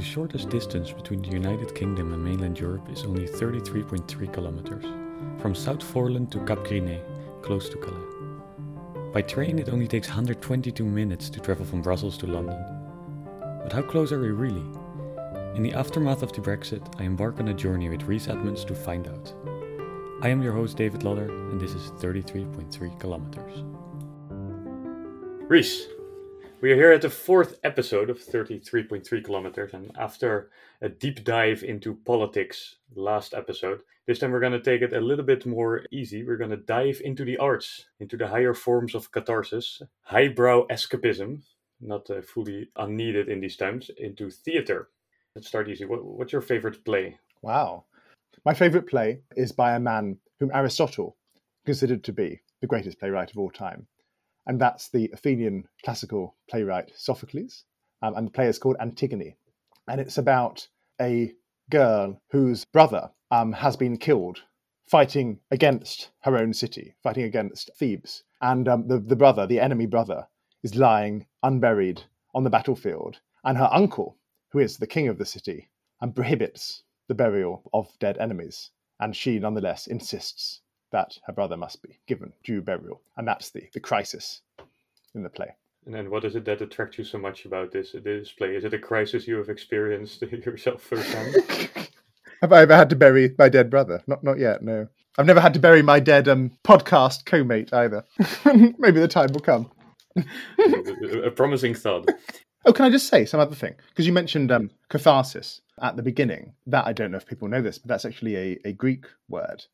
The shortest distance between the United Kingdom and mainland Europe is only 33.3 kilometers, from South Foreland to Cap Gris-Nez, close to Calais. By train, it only takes 122 minutes to travel from Brussels to London. But how close are we really? In the aftermath of the Brexit, I embark on a journey with Rhys Edmonds to find out. I am your host, David Lodder, and this is 33.3 kilometers. Rhys, we are here at the fourth episode of 33.3 kilometers, and after a deep dive into politics last episode, this time we're going to take it a little bit more easy. We're going to dive into the arts, into the higher forms of catharsis, highbrow escapism, not uh, fully unneeded in these times, into theater. Let's start easy. What, what's your favorite play? Wow. My favorite play is by a man whom Aristotle considered to be the greatest playwright of all time and that's the Athenian classical playwright Sophocles. Um, and the play is called Antigone. And it's about a girl whose brother um, has been killed fighting against her own city, fighting against Thebes. And um, the, the brother, the enemy brother, is lying unburied on the battlefield. And her uncle, who is the king of the city, and prohibits the burial of dead enemies. And she, nonetheless, insists that her brother must be given due burial. And that's the, the crisis in the play. And then what is it that attracts you so much about this, this play? Is it a crisis you have experienced yourself firsthand? have I ever had to bury my dead brother? Not not yet, no. I've never had to bury my dead um, podcast co-mate either. Maybe the time will come. a promising thought. Oh, can I just say some other thing? Because you mentioned um, catharsis at the beginning. That I don't know if people know this, but that's actually a, a Greek word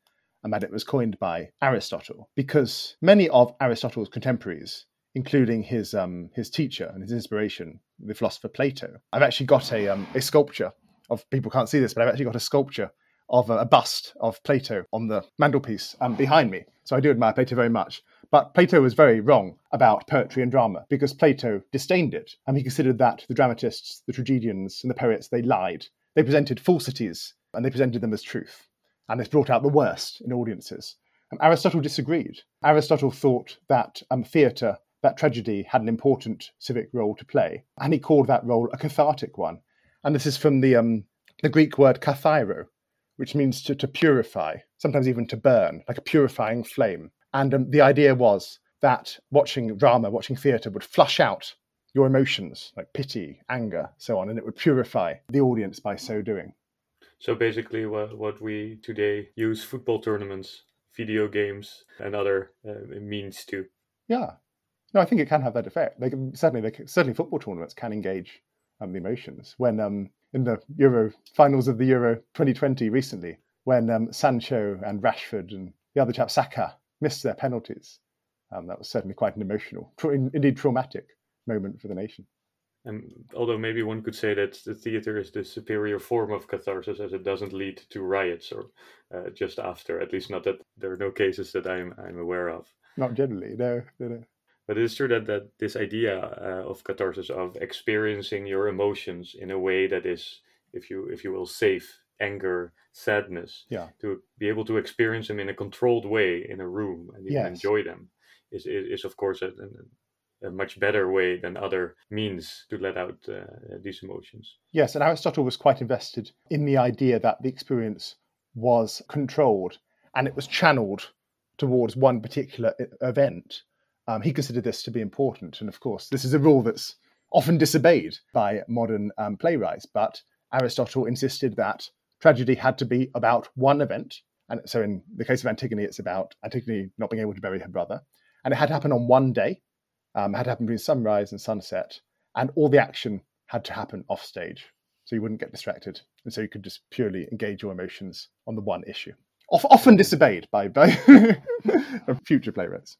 and that it was coined by Aristotle, because many of Aristotle's contemporaries, including his um, his teacher and his inspiration, the philosopher Plato, I've actually got a um, a sculpture of people can't see this, but I've actually got a sculpture of a, a bust of Plato on the mantelpiece um, behind me. So I do admire Plato very much. But Plato was very wrong about poetry and drama because Plato disdained it, and he considered that the dramatists, the tragedians, and the poets they lied. They presented falsities and they presented them as truth and this brought out the worst in audiences. Um, Aristotle disagreed. Aristotle thought that um, theatre, that tragedy, had an important civic role to play, and he called that role a cathartic one. And this is from the, um, the Greek word kathairo, which means to, to purify, sometimes even to burn, like a purifying flame. And um, the idea was that watching drama, watching theatre, would flush out your emotions, like pity, anger, so on, and it would purify the audience by so doing. So basically, what what we today use football tournaments, video games, and other uh, means to. Yeah, no, I think it can have that effect. They can, certainly, they can, certainly football tournaments can engage um, the emotions. When um, in the Euro finals of the Euro 2020 recently, when um, Sancho and Rashford and the other chap Saka missed their penalties, um, that was certainly quite an emotional, tra- indeed traumatic moment for the nation. And although maybe one could say that the theater is the superior form of catharsis, as it doesn't lead to riots or uh, just after. At least not that there are no cases that I'm I'm aware of. Not generally, no, no, no. But it is true that that this idea uh, of catharsis, of experiencing your emotions in a way that is, if you if you will, safe, anger, sadness, yeah, to be able to experience them in a controlled way in a room and yes. enjoy them, is, is, is of course a, a much better way than other means to let out uh, these emotions. Yes, and Aristotle was quite invested in the idea that the experience was controlled and it was channeled towards one particular event. Um, he considered this to be important, and of course, this is a rule that's often disobeyed by modern um, playwrights. But Aristotle insisted that tragedy had to be about one event, and so in the case of Antigone, it's about Antigone not being able to bury her brother, and it had to happen on one day um, had to happen between sunrise and sunset, and all the action had to happen off stage, so you wouldn't get distracted, and so you could just purely engage your emotions on the one issue. often disobeyed by by future playwrights.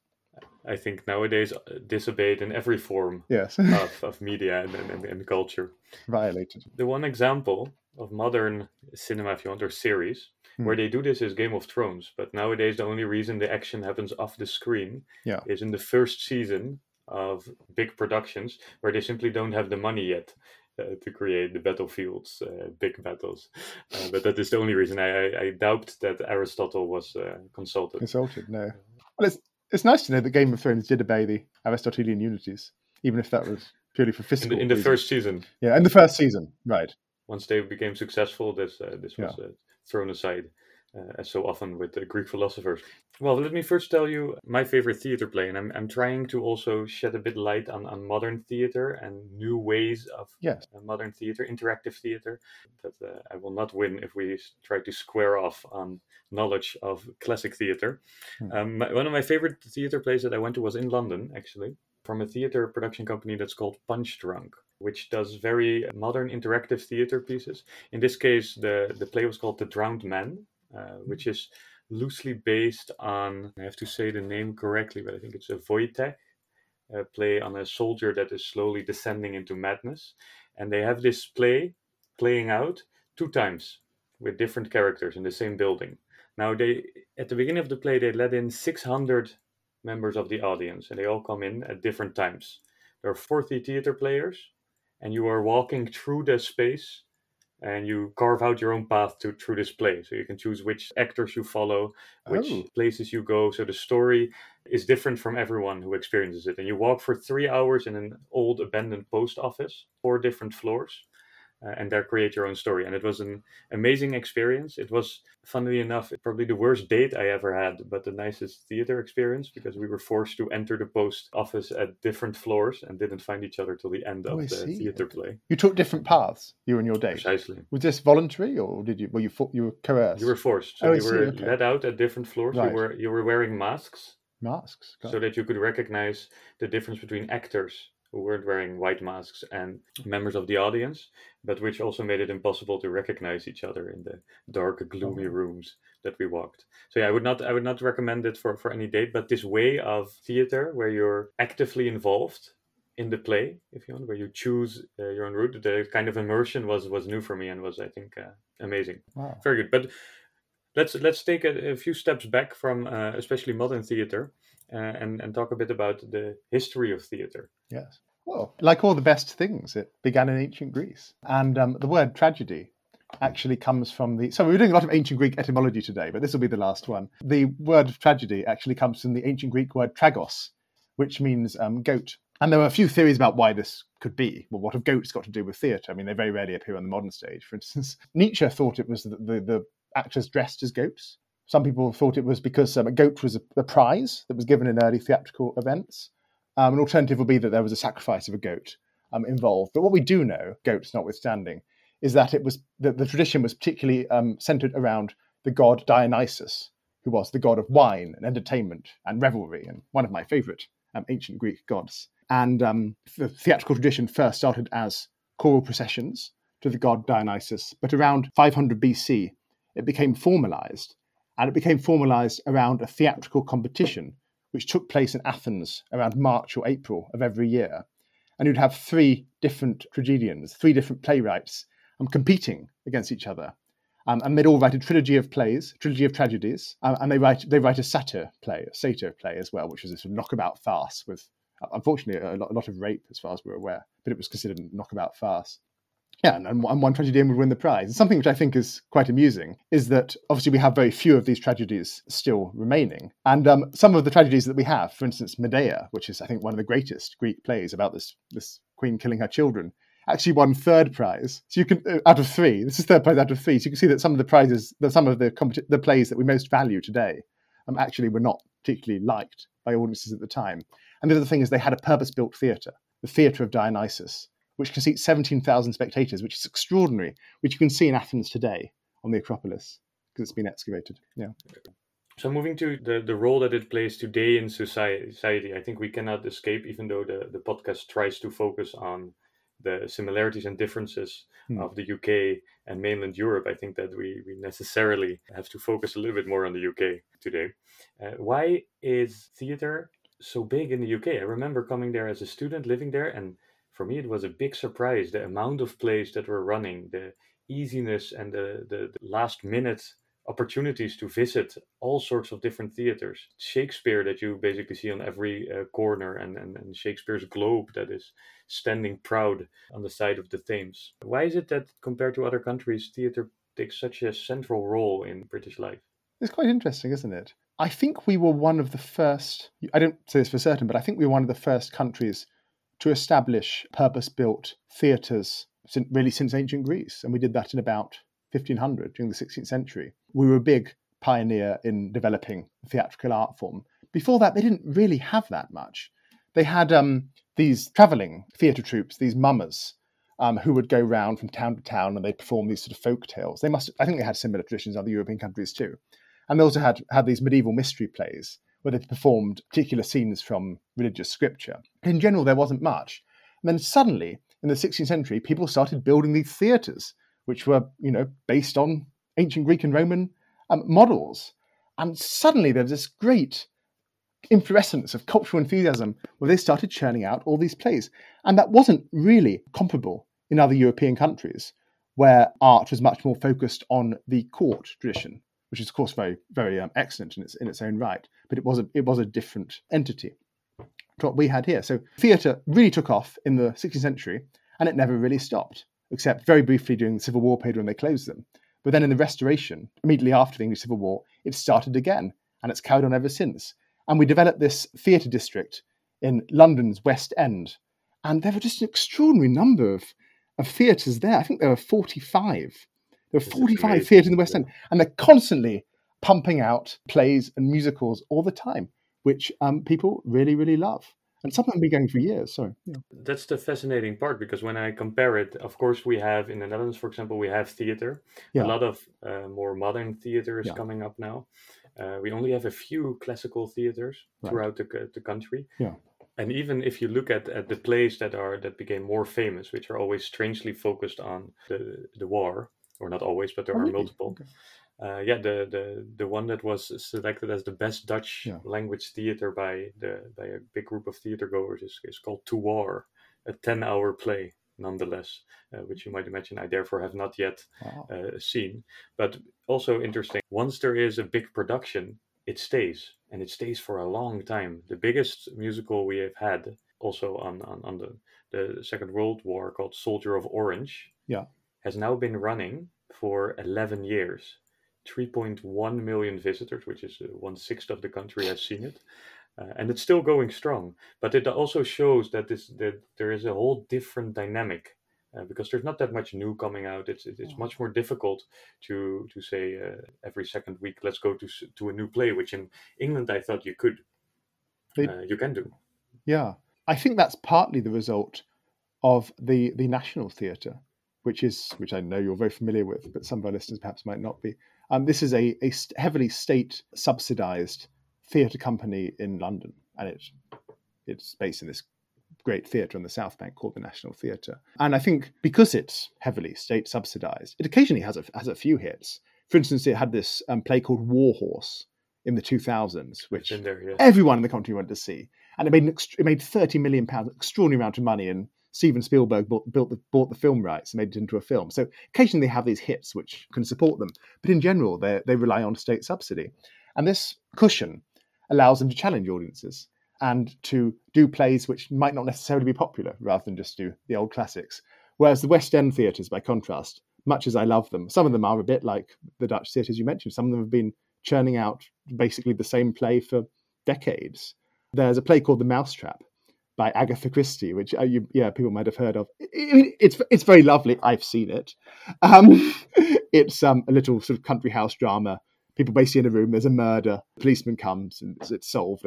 I think nowadays uh, disobeyed in every form yes. of, of media and, and, and culture. Violated. The one example of modern cinema, if you want, or series, hmm. where they do this is Game of Thrones. But nowadays, the only reason the action happens off the screen yeah. is in the first season of big productions where they simply don't have the money yet uh, to create the battlefields, uh, big battles. Uh, but that is the only reason. I, I, I doubt that Aristotle was uh, consulted. Consulted, no. Well, it's it's nice to know that Game of Thrones did obey the Aristotelian unities, even if that was purely for physical. In the, in the first season. Yeah, in the first season, right. once they became successful, this uh, this was uh, thrown aside uh, as so often with the Greek philosophers. Well, let me first tell you my favorite theater play, and I'm, I'm trying to also shed a bit light on, on modern theater and new ways of yes. Uh, modern theater, interactive theater. That uh, I will not win if we try to square off on knowledge of classic theater. Hmm. Um, my, one of my favorite theater plays that I went to was in London, actually, from a theater production company that's called Punchdrunk which does very modern interactive theater pieces. In this case, the, the play was called The Drowned Man, uh, which is loosely based on, I have to say the name correctly, but I think it's a Woyzeck play on a soldier that is slowly descending into madness. And they have this play playing out two times with different characters in the same building. Now, they at the beginning of the play, they let in 600 members of the audience, and they all come in at different times. There are 40 theater players, and you are walking through the space and you carve out your own path to through this play. So you can choose which actors you follow which oh. places you go. So the story is different from everyone who experiences it. And you walk for three hours in an old abandoned post office four different floors uh, and there create your own story. And it was an amazing experience. It was, funnily enough, probably the worst date I ever had, but the nicest theater experience because we were forced to enter the post office at different floors and didn't find each other till the end oh, of I the see. theater play. You took different paths. You and your date. Precisely. Was this voluntary, or did you? Were you you were coerced? You were forced. So oh, you were okay. led out at different floors. Right. You were you were wearing masks. Masks. Got so it. that you could recognize the difference between actors who weren't wearing white masks and members of the audience, but which also made it impossible to recognize each other in the dark, gloomy rooms that we walked. So yeah, I would not I would not recommend it for, for any date, but this way of theater where you're actively involved in the play, if you want, where you choose uh, your own route, the kind of immersion was was new for me and was I think uh, amazing. Wow. Very good. But let's let's take a, a few steps back from uh, especially modern theater and, and talk a bit about the history of theater. Yes. Well, like all the best things, it began in ancient Greece. And um, the word tragedy actually comes from the. So we're doing a lot of ancient Greek etymology today, but this will be the last one. The word tragedy actually comes from the ancient Greek word tragos, which means um, goat. And there are a few theories about why this could be. Well, what have goats got to do with theatre? I mean, they very rarely appear on the modern stage. For instance, Nietzsche thought it was the, the, the actors dressed as goats. Some people thought it was because um, a goat was a, prize that was given in early theatrical events. Um, an alternative would be that there was a sacrifice of a goat um, involved. But what we do know, goats notwithstanding, is that it was that the tradition was particularly um, centered around the god Dionysus, who was the god of wine and entertainment and revelry, and one of my favorite um, ancient Greek gods. And the theatrical tradition first started as choral processions to the god Dionysus, but around 500 BC, it became formalized and it became formalized around a theatrical competition which took place in Athens around March or April of every year. And you'd have three different tragedians, three different playwrights um, competing against each other. Um, and they'd all write a trilogy of plays, trilogy of tragedies, um, and they write they write a satyr play, a satyr play as well, which was a sort of knockabout farce with, uh, unfortunately, a lot, a lot, of rape as far as we're aware, but it was considered a knockabout farce. Yeah, and, and one tragedian would win the prize. Something which I think is quite amusing is that obviously we have very few of these tragedies still remaining. And um, some of the tragedies that we have, for instance, Medea, which is, I think, one of the greatest Greek plays about this, this queen killing her children, actually won third prize. So you can, uh, out of three, this is third prize out of three. So you can see that some of the prizes, that some of the, competi- the plays that we most value today um, actually were not particularly liked by audiences at the time. And the other thing is they had a purpose built theatre, the theatre of Dionysus which can seat 17,000 spectators, which is extraordinary, which you can see in Athens today on the Acropolis because it's been excavated. Yeah. So moving to the, the role that it plays today in society, I think we cannot escape, even though the, the podcast tries to focus on the similarities and differences hmm. of the UK and mainland Europe, I think that we, we necessarily have to focus a little bit more on the UK today. Uh, why is theatre so big in the UK? I remember coming there as a student, living there, and for me it was a big surprise the amount of plays that were running the easiness and the, the, the last minute opportunities to visit all sorts of different theaters. Shakespeare that you basically see on every uh, corner and, and, and shakespeare's globe that is standing proud on the side of the thames. Why is it that compared to other countries theater takes such a central role in british life? It's quite interesting isn't it? I think we were one of the first i don't say this for certain but i think we were one of the first countries to establish purpose built theatres really since ancient Greece. And we did that in about 1500 during the 16th century. We were a big pioneer in developing the theatrical art form. Before that, they didn't really have that much. They had um, these traveling theatre troupes, these mummers, um, who would go round from town to town and they perform these sort of folk tales. They must, I think, they had similar traditions in other European countries too, and they also had had these medieval mystery plays where they performed particular scenes from religious scripture. In general, there wasn't much. And then suddenly, in the 16th century, people started building these theatres, which were, you know, based on ancient Greek and Roman um, models. And suddenly there was this great inflorescence of cultural enthusiasm where they started churning out all these plays. And that wasn't really comparable in other European countries where art was much more focused on the court tradition, which is of course very, very um, excellent in its in its own right. But it was a it was a different entity to what we had here. So theatre really took off in the 16th century, and it never really stopped, except very briefly during the Civil War period when they closed them. But then in the Restoration, immediately after the English Civil War, it started again, and it's carried on ever since. And we developed this theatre district in London's West End. And there were just an extraordinary number of, of theatres there. I think there were 45. There are 45 theatres in the West End. And they're constantly pumping out plays and musicals all the time, which um, people really, really love. And some of them have been going for years. So yeah. that's the fascinating part because when I compare it, of course, we have in the Netherlands, for example, we have theater. Yeah. A lot of uh, more modern theater is yeah. coming up now. Uh, we only have a few classical theaters right. throughout the, the country. Yeah. And even if you look at, at the plays that are that became more famous, which are always strangely focused on the the war, or not always, but there oh, are really? multiple. Okay. Uh, yeah, the, the the one that was selected as the best Dutch yeah. language theater by the by a big group of theater goers is, is called To War, a ten hour play nonetheless, uh, which you might imagine I therefore have not yet wow. uh, seen. But also interesting, once there is a big production, it stays and it stays for a long time. The biggest musical we have had also on, on, on the, the Second World War called Soldier of Orange yeah. Has now been running for 11 years. 3.1 million visitors, which is uh, one sixth of the country, has seen it uh, and it's still going strong. But it also shows that this that there is a whole different dynamic uh, because there's not that much new coming out. It's it's mm. much more difficult to to say uh, every second week let's go to to a new play, which in England I thought you could uh, you can do. Yeah, I think that's partly the result of the the National Theatre, which is which I know you're very familiar with, but some of our listeners perhaps might not be. Um, this is a, a heavily state subsidized theatre company in London, and it's it's based in this great theatre on the South Bank called the National Theatre. And I think because it's heavily state subsidised, it occasionally has a has a few hits. For instance, it had this um, play called War Horse in the 2000s, which there, yeah. everyone in the country went to see, and it made ext- it made 30 million pounds, extraordinary amount of money, and Steven Spielberg bought, built the, bought the film rights and made it into a film. So occasionally they have these hits which can support them, but in general they they rely on state subsidy. And this cushion allows them to challenge audiences and to do plays which might not necessarily be popular rather than just do the old classics. Whereas the West End theatres, by contrast, much as I love them, some of them are a bit like the Dutch theatres you mentioned. Some of them have been churning out basically the same play for decades. There's a play called The Mousetrap by Agatha Christie, which uh, you, yeah people might have heard of. it's it's very lovely. I've seen it. Um, it's um, a little sort of country house drama people basically in a room. There's a murder. The policeman comes and it's solved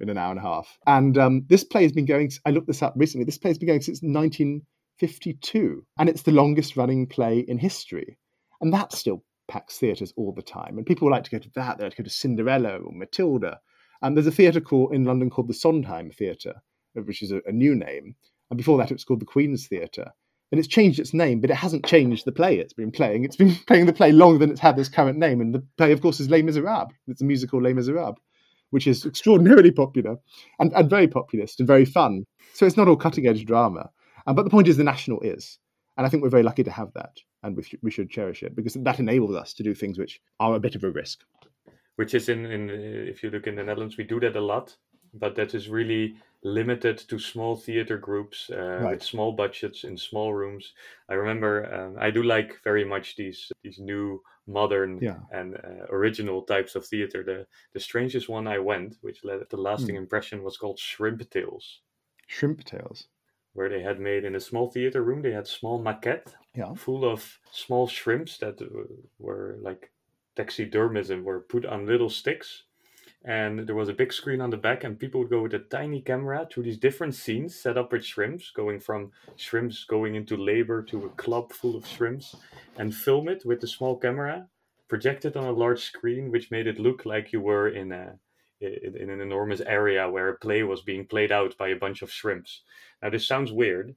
in an hour and a half. And um, this play has been going. I looked this up recently. This play has been going since 1952, and it's the longest running play in history. And that still packs theatres all the time. And people like to go to that. They like to go to Cinderella or Matilda. And there's a theatre called in London called the Sondheim Theatre, which is a, a new name. And before that, it was called the Queen's Theatre and it's changed its name, but it hasn't changed the play it's been playing. It's been playing the play longer than it's had this current name. And the play, of course, is Les Miserables. It's a musical Les Miserables, which is extraordinarily popular and, and very populist and very fun. So it's not all cutting edge drama. Um, but the point is, the national is. And I think we're very lucky to have that. And we, sh- we should cherish it because that enables us to do things which are a bit of a risk. Which is in, in if you look in the Netherlands, we do that a lot but that is really limited to small theater groups uh, right. with small budgets in small rooms. I remember um, I do like very much these these new modern yeah. and uh, original types of theater. The the strangest one I went, which led the lasting mm. impression, was called Shrimp Tales. Shrimp Tales. where they had made in a small theater room, they had small maquette Yeah. full of small shrimps that uh, were like taxidermism, were put on little sticks. And there was a big screen on the back, and people would go with a tiny camera through these different scenes set up with shrimps, going from shrimps going into labor to a club full of shrimps, and film it with the small camera, projected on a large screen, which made it look like you were in a in, in an enormous area where a play was being played out by a bunch of shrimps. Now, this sounds weird,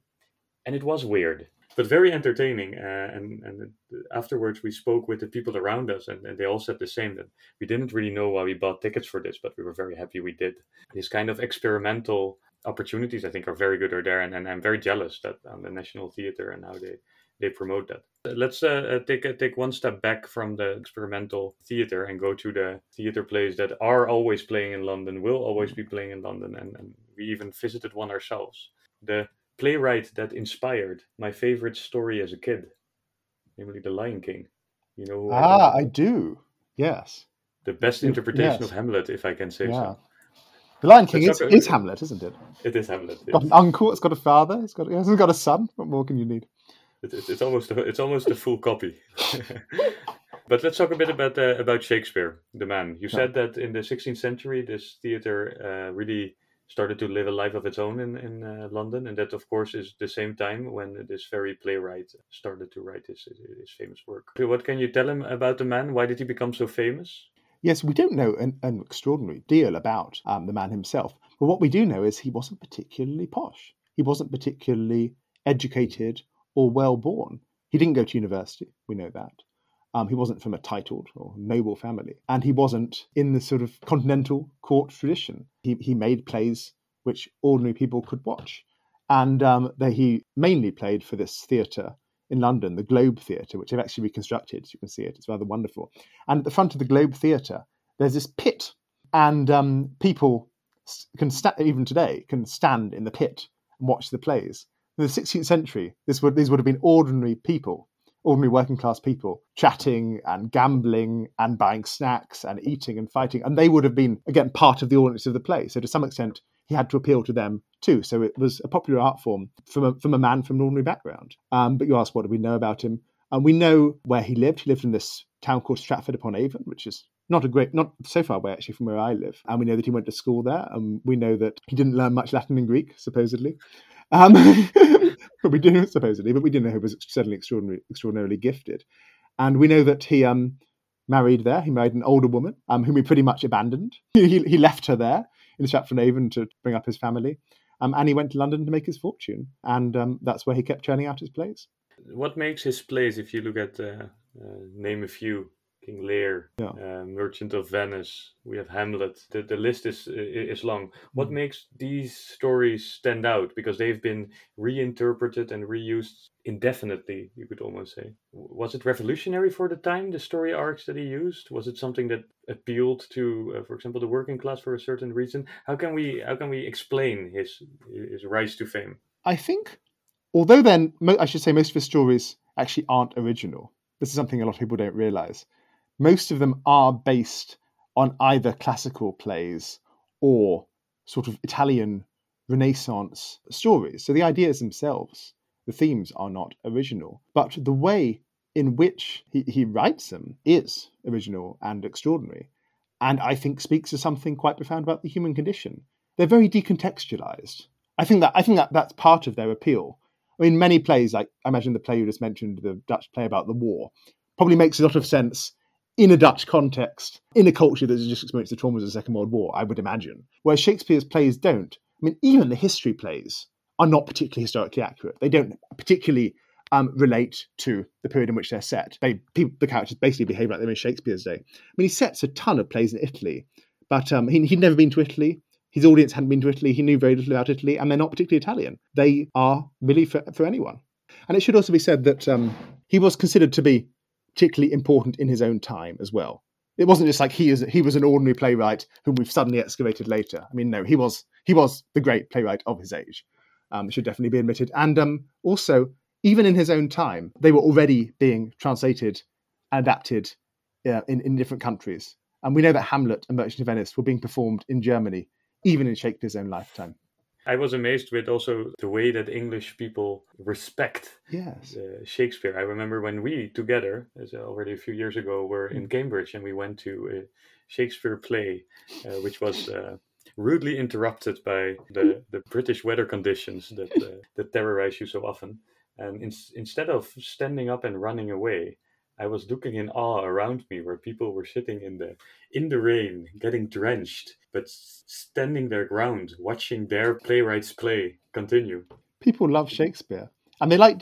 and it was weird, but very entertaining. Uh, and and afterwards, we spoke with the people around us, and, and they all said the same that we didn't really know why we bought tickets for this, but we were very happy we did. These kind of experimental opportunities, I think, are very good are there, and, and I'm very jealous that on the National Theatre and how they they promote that. Let's uh, take uh, take one step back from the experimental theater and go to the theater plays that are always playing in London, will always be playing in London, and, and we even visited one ourselves. The playwright that inspired my favorite story as a kid, namely The Lion King. You know who Ah, I do. Yes. the best interpretation yes. of Hamlet, if I can say Yeah. so. The Lion King is, is Hamlet, isn't it? It is Hamlet. It's got an uncle, it's got a father, it's got it hasn't got a son. What more can you need? It, it, it's almost a, it's almost a full copy. but let's talk a bit about uh, about Shakespeare, the man. You said that in the 16th century, this theater uh, really started to live a life of its own in in uh, London, and that of course is the same time when this very playwright started to write his his famous work. What can you tell him about the man? Why did he become so famous? Yes, we don't know an, an extraordinary deal about um, the man himself, but what we do know is he wasn't particularly posh. He wasn't particularly educated or well born. He didn't go to university, we know that. Um, he wasn't from a titled or noble family, and he wasn't in the sort of continental court tradition. He, he made plays which ordinary people could watch, and um, they, he mainly played for this theatre in London, the Globe Theatre, which they've actually reconstructed. So you can see it; it's rather wonderful. And at the front of the Globe Theatre, there's this pit, and um, people can sta- even today can stand in the pit and watch the plays. In the 16th century, this would these would have been ordinary people, ordinary working class people, chatting and gambling and buying snacks and eating and fighting, and they would have been again part of the audience of the play. So to some extent, he had to appeal to them too. So it was a popular art form from a, from a man from an ordinary background. Um, but you ask, what do we know about him? And we know where he lived. He lived in this town called Stratford upon Avon, which is not a great, not so far away actually from where I live. And we know that he went to school there. And we know that he didn't learn much Latin and Greek, supposedly. Um, we do supposedly, but we didn't know he was extraordinary, extraordinarily gifted. And we know that he um, married there. He married an older woman um, whom he pretty much abandoned. He, he left her there in Stratford Avon to bring up his family. Um, and he went to London to make his fortune. And um, that's where he kept churning out his plays. What makes his plays, if you look at, uh, uh, name a few, King Lear, Yeah. uh, Merchant of Venice, we have Hamlet. The, the list is is long. What Mm. makes these stories stand out? Because they've been reinterpreted and reused indefinitely, you could almost say. Was it revolutionary for the time, the story arcs that he used? Was it something that appealed to, uh, for example, the working class for a certain reason? How can we how can we explain his his rise to fame? I think, although then, mo- I should say most of his stories actually aren't original. This is something a lot of people don't realize. Most of them are based on either classical plays or sort of Italian Renaissance stories. So the ideas themselves, the themes are not original, but the way in which he, he writes them is original and extraordinary. And I think speaks to something quite profound about the human condition. They're very decontextualized. I think that I think that that's part of their appeal. I mean, many plays, like I imagine the play you just mentioned, the Dutch play about the war, probably makes a lot of sense in a Dutch context, in a culture that has just experienced the traumas of the Second World War, I would imagine. Whereas Shakespeare's plays don't. I mean, even the history plays are not particularly historically accurate. They don't particularly um, relate to the period in which they're set. They, people, the characters basically behave like they're in Shakespeare's day. I mean, he sets a ton of plays in Italy, but um, he, he'd never been to Italy. His audience hadn't been to Italy. He knew very little about Italy, and they're not particularly Italian. They are really for, for anyone. And it should also be said that um, he was considered to be particularly important in his own time as well. It wasn't just like he is he was an ordinary playwright whom we've suddenly excavated later. I mean, no, he was he was the great playwright of his age. Um, should definitely be admitted. And um, also, even in his own time, they were already being translated and adapted uh, in, in different countries. And we know that Hamlet and Merchant of Venice were being performed in Germany, even in Shakespeare's own lifetime. I was amazed with also the way that English people respect yes. uh, Shakespeare. I remember when we together, as already a few years ago, were in Mm. Cambridge and we went to a Shakespeare play, uh, which was uh, rudely interrupted by the, the British weather conditions that uh, that terrorize you so often. And in, instead of standing up and running away, I was looking in awe around me, where people were sitting in the in the rain, getting drenched, but standing their ground, watching their playwrights play continue. People love Shakespeare. And they like,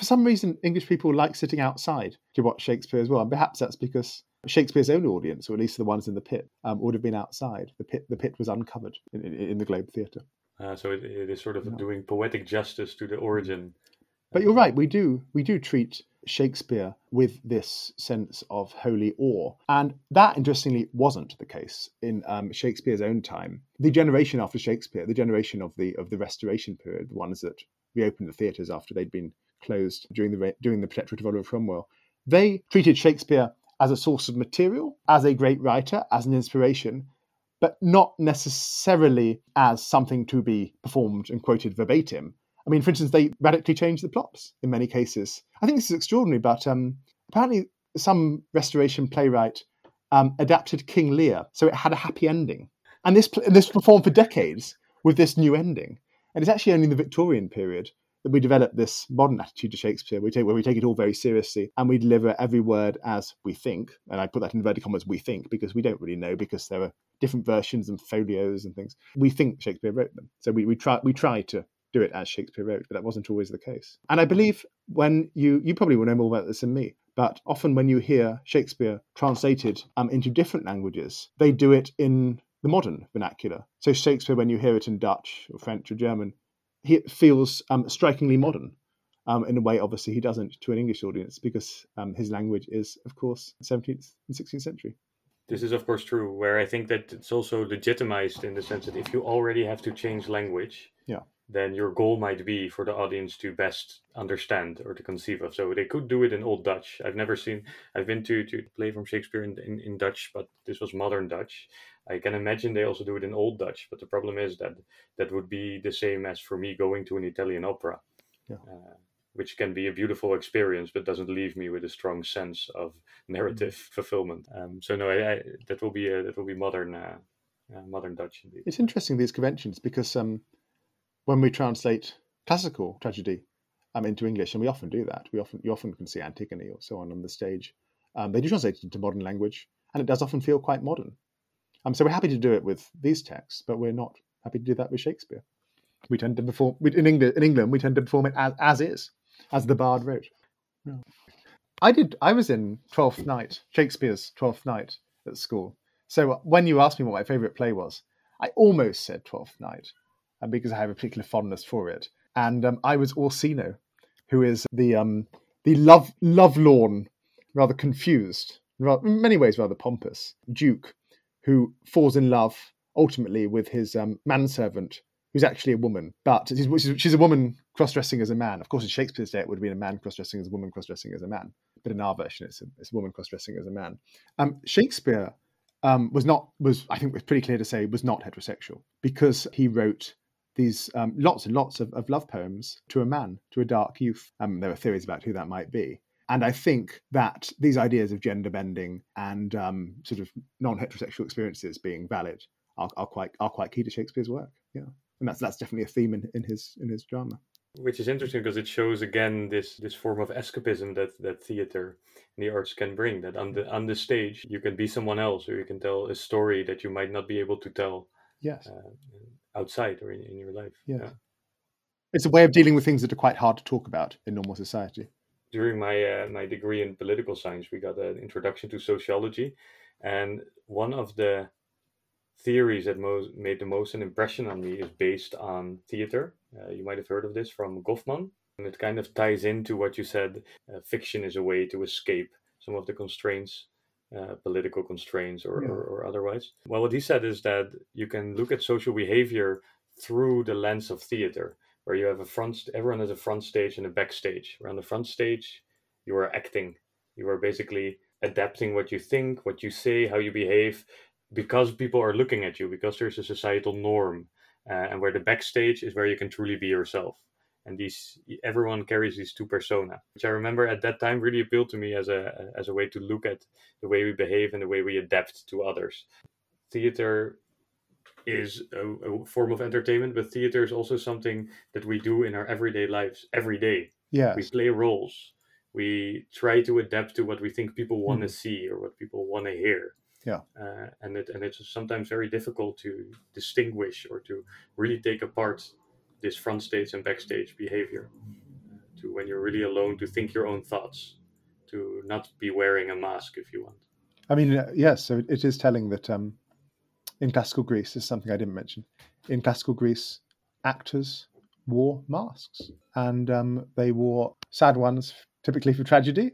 for some reason, English people like sitting outside to watch Shakespeare as well. And perhaps that's because Shakespeare's own audience, or at least the ones in the pit, um, would have been outside. The pit, the pit was uncovered in, in, in the Globe Theatre. Uh, so it, it is sort of Yeah. doing poetic justice to the origin. But you're right, we do we do treat Shakespeare with this sense of holy awe, and that interestingly wasn't the case in um, Shakespeare's own time. The generation after Shakespeare, the generation of the of the Restoration period, the ones that reopened the theatres after they'd been closed during the during the Protectorate of Oliver Cromwell, they treated Shakespeare as a source of material, as a great writer, as an inspiration, but not necessarily as something to be performed and quoted verbatim. I mean, for instance, they radically changed the plots in many cases. I think this is extraordinary, but um, apparently some Restoration playwright um, adapted King Lear, so it had a happy ending, and this and this performed for decades with this new ending. And it's actually only in the Victorian period that we develop this modern attitude to Shakespeare, we take, where we take it all very seriously and we deliver every word as we think. And I put that in inverted commas, we think, because we don't really know, because there are different versions and folios and things. We think Shakespeare wrote them, so we, we try we try to do it as Shakespeare wrote, but that wasn't always the case. And I believe when you you probably will know more about this than me, but often when you hear Shakespeare translated um, into different languages, they do it in the modern vernacular. So Shakespeare, when you hear it in Dutch or French or German, he feels um, strikingly modern. Um, in a way, obviously, he doesn't to an English audience because um, his language is, of course, 17th and 16th century. This is, of course, true. Where I think that it's also legitimized in the sense that if you already have to change language, Yeah. Then your goal might be for the audience to best understand or to conceive of. So they could do it in Old Dutch. I've never seen. I've been to to play from Shakespeare in, in, in Dutch, but this was modern Dutch. I can imagine they also do it in Old Dutch, but the problem is that that would be the same as for me going to an Italian opera. Yeah. Uh, which can be a beautiful experience, but doesn't leave me with a strong sense of narrative fulfillment. Um, so no, I, I, that will be a, that will be modern uh, uh, modern Dutch indeed. It's interesting these conventions because um, when we translate classical tragedy um, into English, and we often do that, we often you often can see Antigone or so on on the stage. Um, they do translate it into modern language, and it does often feel quite modern. Um, so we're happy to do it with these texts, but we're not happy to do that with Shakespeare. We tend to perform we- in England. In England, we tend to perform it as, as is, as the bard wrote. Yeah. I did. I was in Twelfth Night, Shakespeare's Twelfth Night at school. So when you asked me what my favourite play was, I almost said Twelfth Night, and because I have a particular fondness for it. And um, I was Orsino, who is the um, the love lovelorn, rather confused, rather, in many ways rather pompous Duke, who falls in love ultimately with his um, manservant, who's actually a woman, but she's, she's a woman cross-dressing as a man. Of course, in Shakespeare's day, it would have been a man cross-dressing as a woman cross-dressing as a man. But in our version, it's a, it's a woman cross-dressing as a man. Um, Shakespeare um, was not was I think was pretty clear to say was not heterosexual because he wrote these um, lots and lots of, of love poems to a man, to a dark youth. Um, there are theories about who that might be. And I think that these ideas of gender bending and um, sort of non-heterosexual experiences being valid are, are quite are quite key to Shakespeare's work. Yeah, and that's that's definitely a theme in, in his in his drama. Which is interesting because it shows again this this form of escapism that that theater and the arts can bring. That on the on the stage you can be someone else, or you can tell a story that you might not be able to tell Yes, uh, outside or in, in your life. Yeah. it's a way of dealing with things that are quite hard to talk about in normal society. during my uh, my degree in political science, we got an introduction to sociology, and one of the theories that most made the most an impression on me is based on theater. Uh, you might have heard of this from Goffman, and it kind of ties into what you said. Uh, fiction is a way to escape some of the constraints. Uh, political constraints or, Yeah. or, or otherwise. Well, what he said is that you can look at social behavior through the lens of theater where you have a front everyone has a front stage and a backstage where on the front stage you are acting you are basically adapting what you think what you say how you behave because people are looking at you because there's a societal norm uh, and where the backstage is where you can truly be yourself and these everyone carries these two persona which i remember at that time really appealed to me as a as a way to look at the way we behave and the way we adapt to others. Theater is a, a form of entertainment but theater is also something that we do in our everyday lives every day. Yeah we play roles. We try to adapt to what we think people want to Mm. see or what people want to hear. Yeah. uh, and it and it's sometimes very difficult to distinguish or to really take apart this front stage and backstage behavior to when you're really alone to think your own thoughts to not be wearing a mask if you want I mean, uh, yes. So it is telling that um, in classical Greece, is something I didn't mention. In classical Greece, actors wore masks, and um, they wore sad ones typically for tragedy,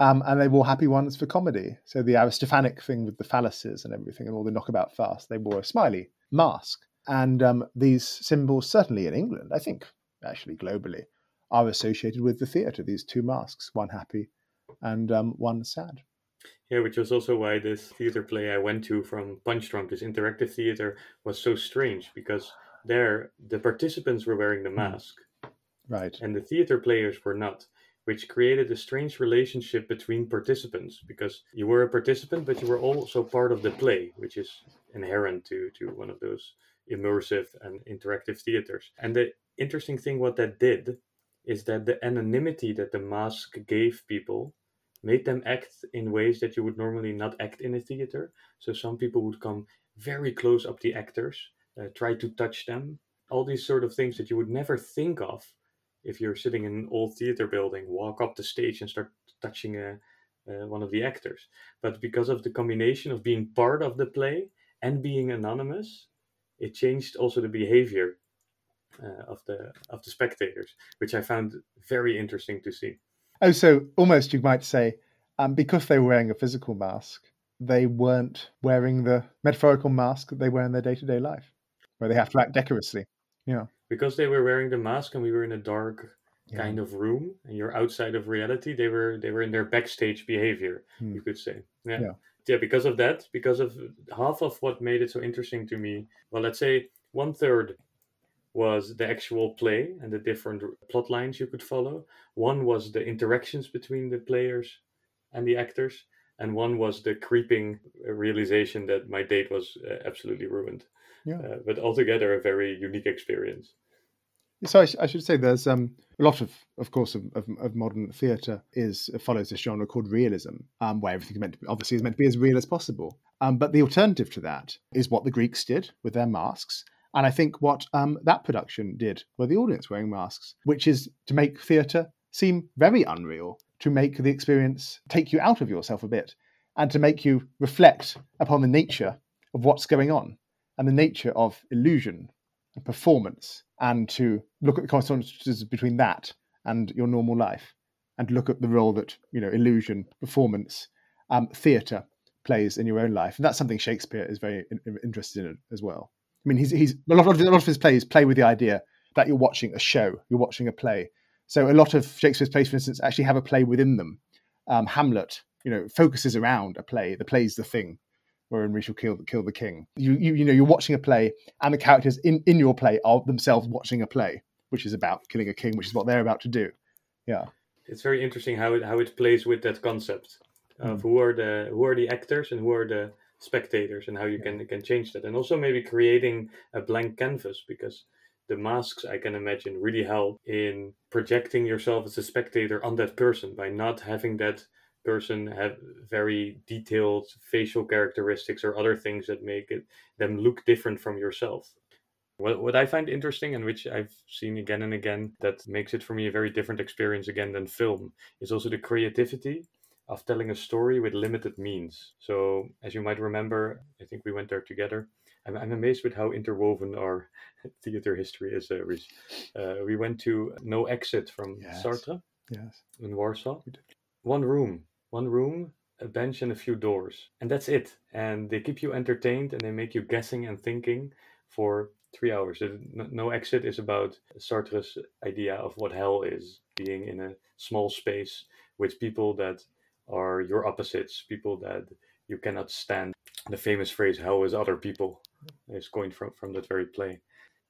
um, and they wore happy ones for comedy. So the Aristophanic thing with the phalluses and everything, and all the knockabout fast, they wore a smiley mask. And um, these symbols, certainly in England, I think actually globally, are associated with the theatre. These two masks, one happy and um, one sad. Yeah, which was also why this theater play I went to from Punchdrunk, this interactive theater, was so strange because there the participants were wearing the mask Right. and the theater players were not, which created a strange relationship between participants because you were a participant, but you were also part of the play, which is inherent to, to one of those immersive and interactive theaters. And the interesting thing, what that did, is that the anonymity that the mask gave people made them act in ways that you would normally not act in a theater. So some people would come very close up the actors, uh, try to touch them, all these sort of things that you would never think of if you're sitting in an old theater building, walk up the stage and start touching a, uh, one of the actors. But because of the combination of being part of the play and being anonymous, it changed also the behavior uh, of the of the spectators, which I found very interesting to see. Oh, so almost you might say, um, because they were wearing a physical mask, they weren't wearing the metaphorical mask that they wear in their day to day life, where they have to act decorously. Yeah. Because they were wearing the mask and we were in a dark Yeah. kind of room and you're outside of reality, they were they were in their backstage behavior, Hmm. you could say. Yeah. Yeah. Yeah. because of that, because of half of what made it so interesting to me, well let's say one third was the actual play and the different plot lines you could follow. One was the interactions between the players and the actors, and one was the creeping realization that my date was uh, absolutely ruined. Yeah. Uh, but altogether, a very unique experience. So I, sh- I should say there's um, a lot of, of course, of, of, of modern theatre is follows this genre called realism, um, where everything is meant to be, obviously is meant to be as real as possible. Um, but the alternative to that is what the Greeks did with their masks, and I think what um, that production did with the audience wearing masks, which is to make theatre seem very unreal, to make the experience take you out of yourself a bit, and to make you reflect upon the nature of what's going on and the nature of illusion performance, and to look at the consequences between that and your normal life, and look at the role that you know illusion, performance, um, theatre plays in your own life, and that's something Shakespeare is very in- interested in as well. I mean, he's he's a lot of a lot of his plays play with the idea that you're watching a show, you're watching a play. So a lot of Shakespeare's plays, for instance, actually have a play within them. Um, Hamlet, you know, focuses around a play. The play's the thing, wherein we shall kill kill the king. You you you know, you're watching a play, and the characters in in your play are themselves watching a play, which is about killing a king, which is what they're about to do. Yeah, It's very interesting how it how it plays with that concept of hmm. who are the who are the actors and who are the spectators and how you can can change that and also maybe creating a blank canvas because the masks I can imagine really help in projecting yourself as a spectator on that person by not having that person have very detailed facial characteristics or other things that make it them look different from yourself. What, what I find interesting and which I've seen again and again that makes it for me a very different experience again than film is also the creativity of telling a story with limited means. So, as you might remember, I think we went there together. I'm, I'm amazed with how interwoven our theater history is, uh. Uh, we went to No Exit from Yes. Sartre yes, in Warsaw. One room, one room, a bench, and a few doors. And that's it. And they keep you entertained and they make you guessing and thinking for three hours. No- Exit is about Sartre's idea of what hell is being in a small space with people that are your opposites, people that you cannot stand. The famous phrase, hell is other people, is coined from, from that very play.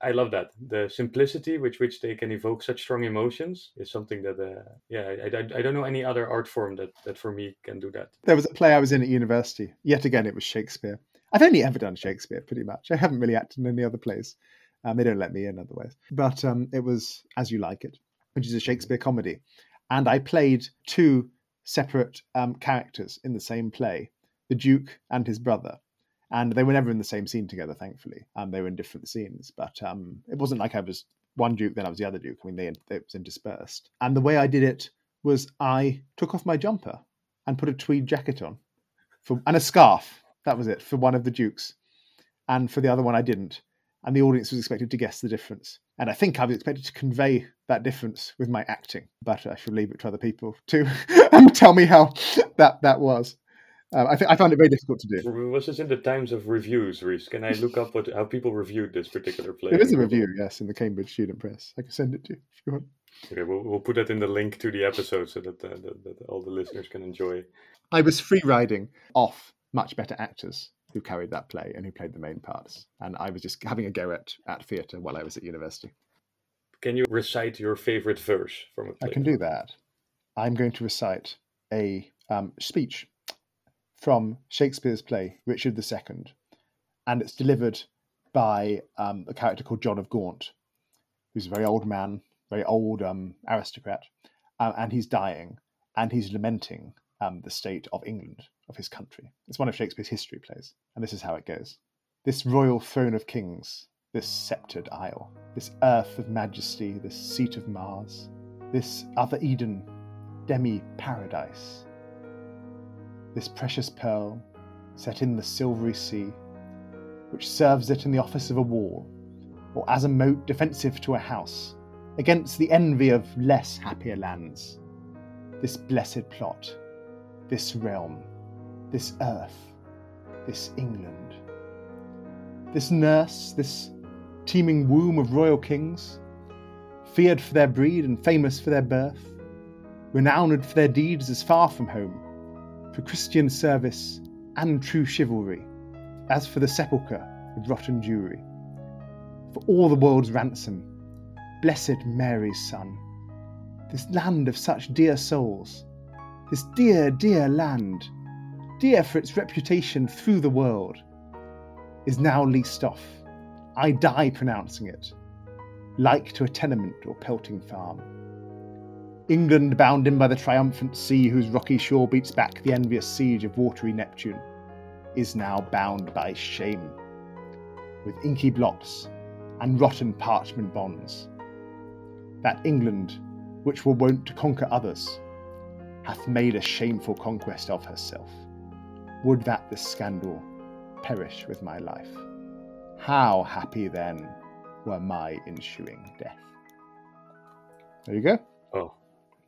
I love that the simplicity with which they can evoke such strong emotions is something that uh, yeah I, I, I, don't know any other art form that that for me can do that. There was a play I was in at university. Yet again, it was Shakespeare. I've only ever done Shakespeare, pretty much. I haven't really acted in any other plays. Um, they don't let me in otherwise. But um, it was As You Like It, which is a Shakespeare comedy, and I played two separate um, characters in the same play, the Duke and his brother and they were never in the same scene together. Thankfully, um, they were in different scenes, but um, it wasn't like I was one Duke, then I was the other Duke. I mean, they it was interspersed. And the way I did it was I took off my jumper and put a tweed jacket on, for and a scarf. That was it for one of the Dukes, and for the other one I didn't. And the audience was expected to guess the difference. And I think I was expected to convey that difference with my acting, but I should leave it to other people to tell me how that that was. Um, I, th- I found it very difficult to do. Was this in the Times of Reviews, Reese? Can I look up what how people reviewed this particular play? It is a review, yes, in the Cambridge Student Press. I can send it to you if you want. Okay, we'll, we'll put that in the link to the episode so that, uh, that, that all the listeners can enjoy. I was free riding off much better actors who carried that play and who played the main parts, and I was just having a go at, at theatre while I was at university. Can you recite your favorite verse from a play? I can do that. I'm going to recite a um, speech from Shakespeare's play Richard II, and it's delivered by um, a character called John of Gaunt, who's a very old man, very old um, aristocrat, uh, and he's dying, and he's lamenting um, the state of England, of his country. It's one of Shakespeare's history plays, and this is how it goes: This royal throne of kings, this sceptred isle, this earth of majesty, this seat of Mars, this other Eden, demi paradise this precious pearl, set in the silvery sea, which serves it in the office of a wall, or as a moat defensive to a house, against the envy of less happier lands. This blessed plot, this realm, this earth, this England. This nurse, this teeming womb of royal kings, feared for their breed and famous for their birth, renowned for their deeds as far from home, for Christian service and true chivalry, as for the sepulchre of rotten Jewry. For all the world's ransom, blessed Mary's Son, this land of such dear souls, this dear, dear land, dear for its reputation through the world, is now leased off. I die pronouncing it, like to a tenement or pelting farm. England bound in by the triumphant sea whose rocky shore beats back the envious siege of watery Neptune, is now bound by shame, with inky blots and rotten parchment bonds. That England, which were wont to conquer others, hath made a shameful conquest of herself. Would that this scandal perish with my life. How happy then were my ensuing death. There you go. Oh,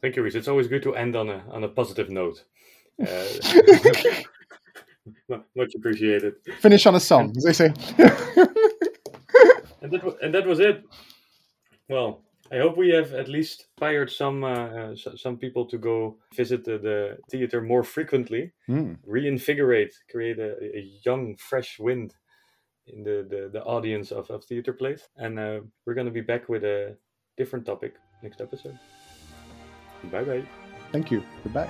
Thank you, Reese. It's always good to end on a on a positive note. Uh, much appreciated. Finish on a song, as they say. and that and that was it. Well, I hope we have at least fired some uh, some people to go visit the, the theater more frequently, mm. reinvigorate, create a, a, young, fresh wind in the, the, the audience of, of theater plays. And uh, we're going to be back with a different topic next episode. Bye bye. Thank you. Goodbye.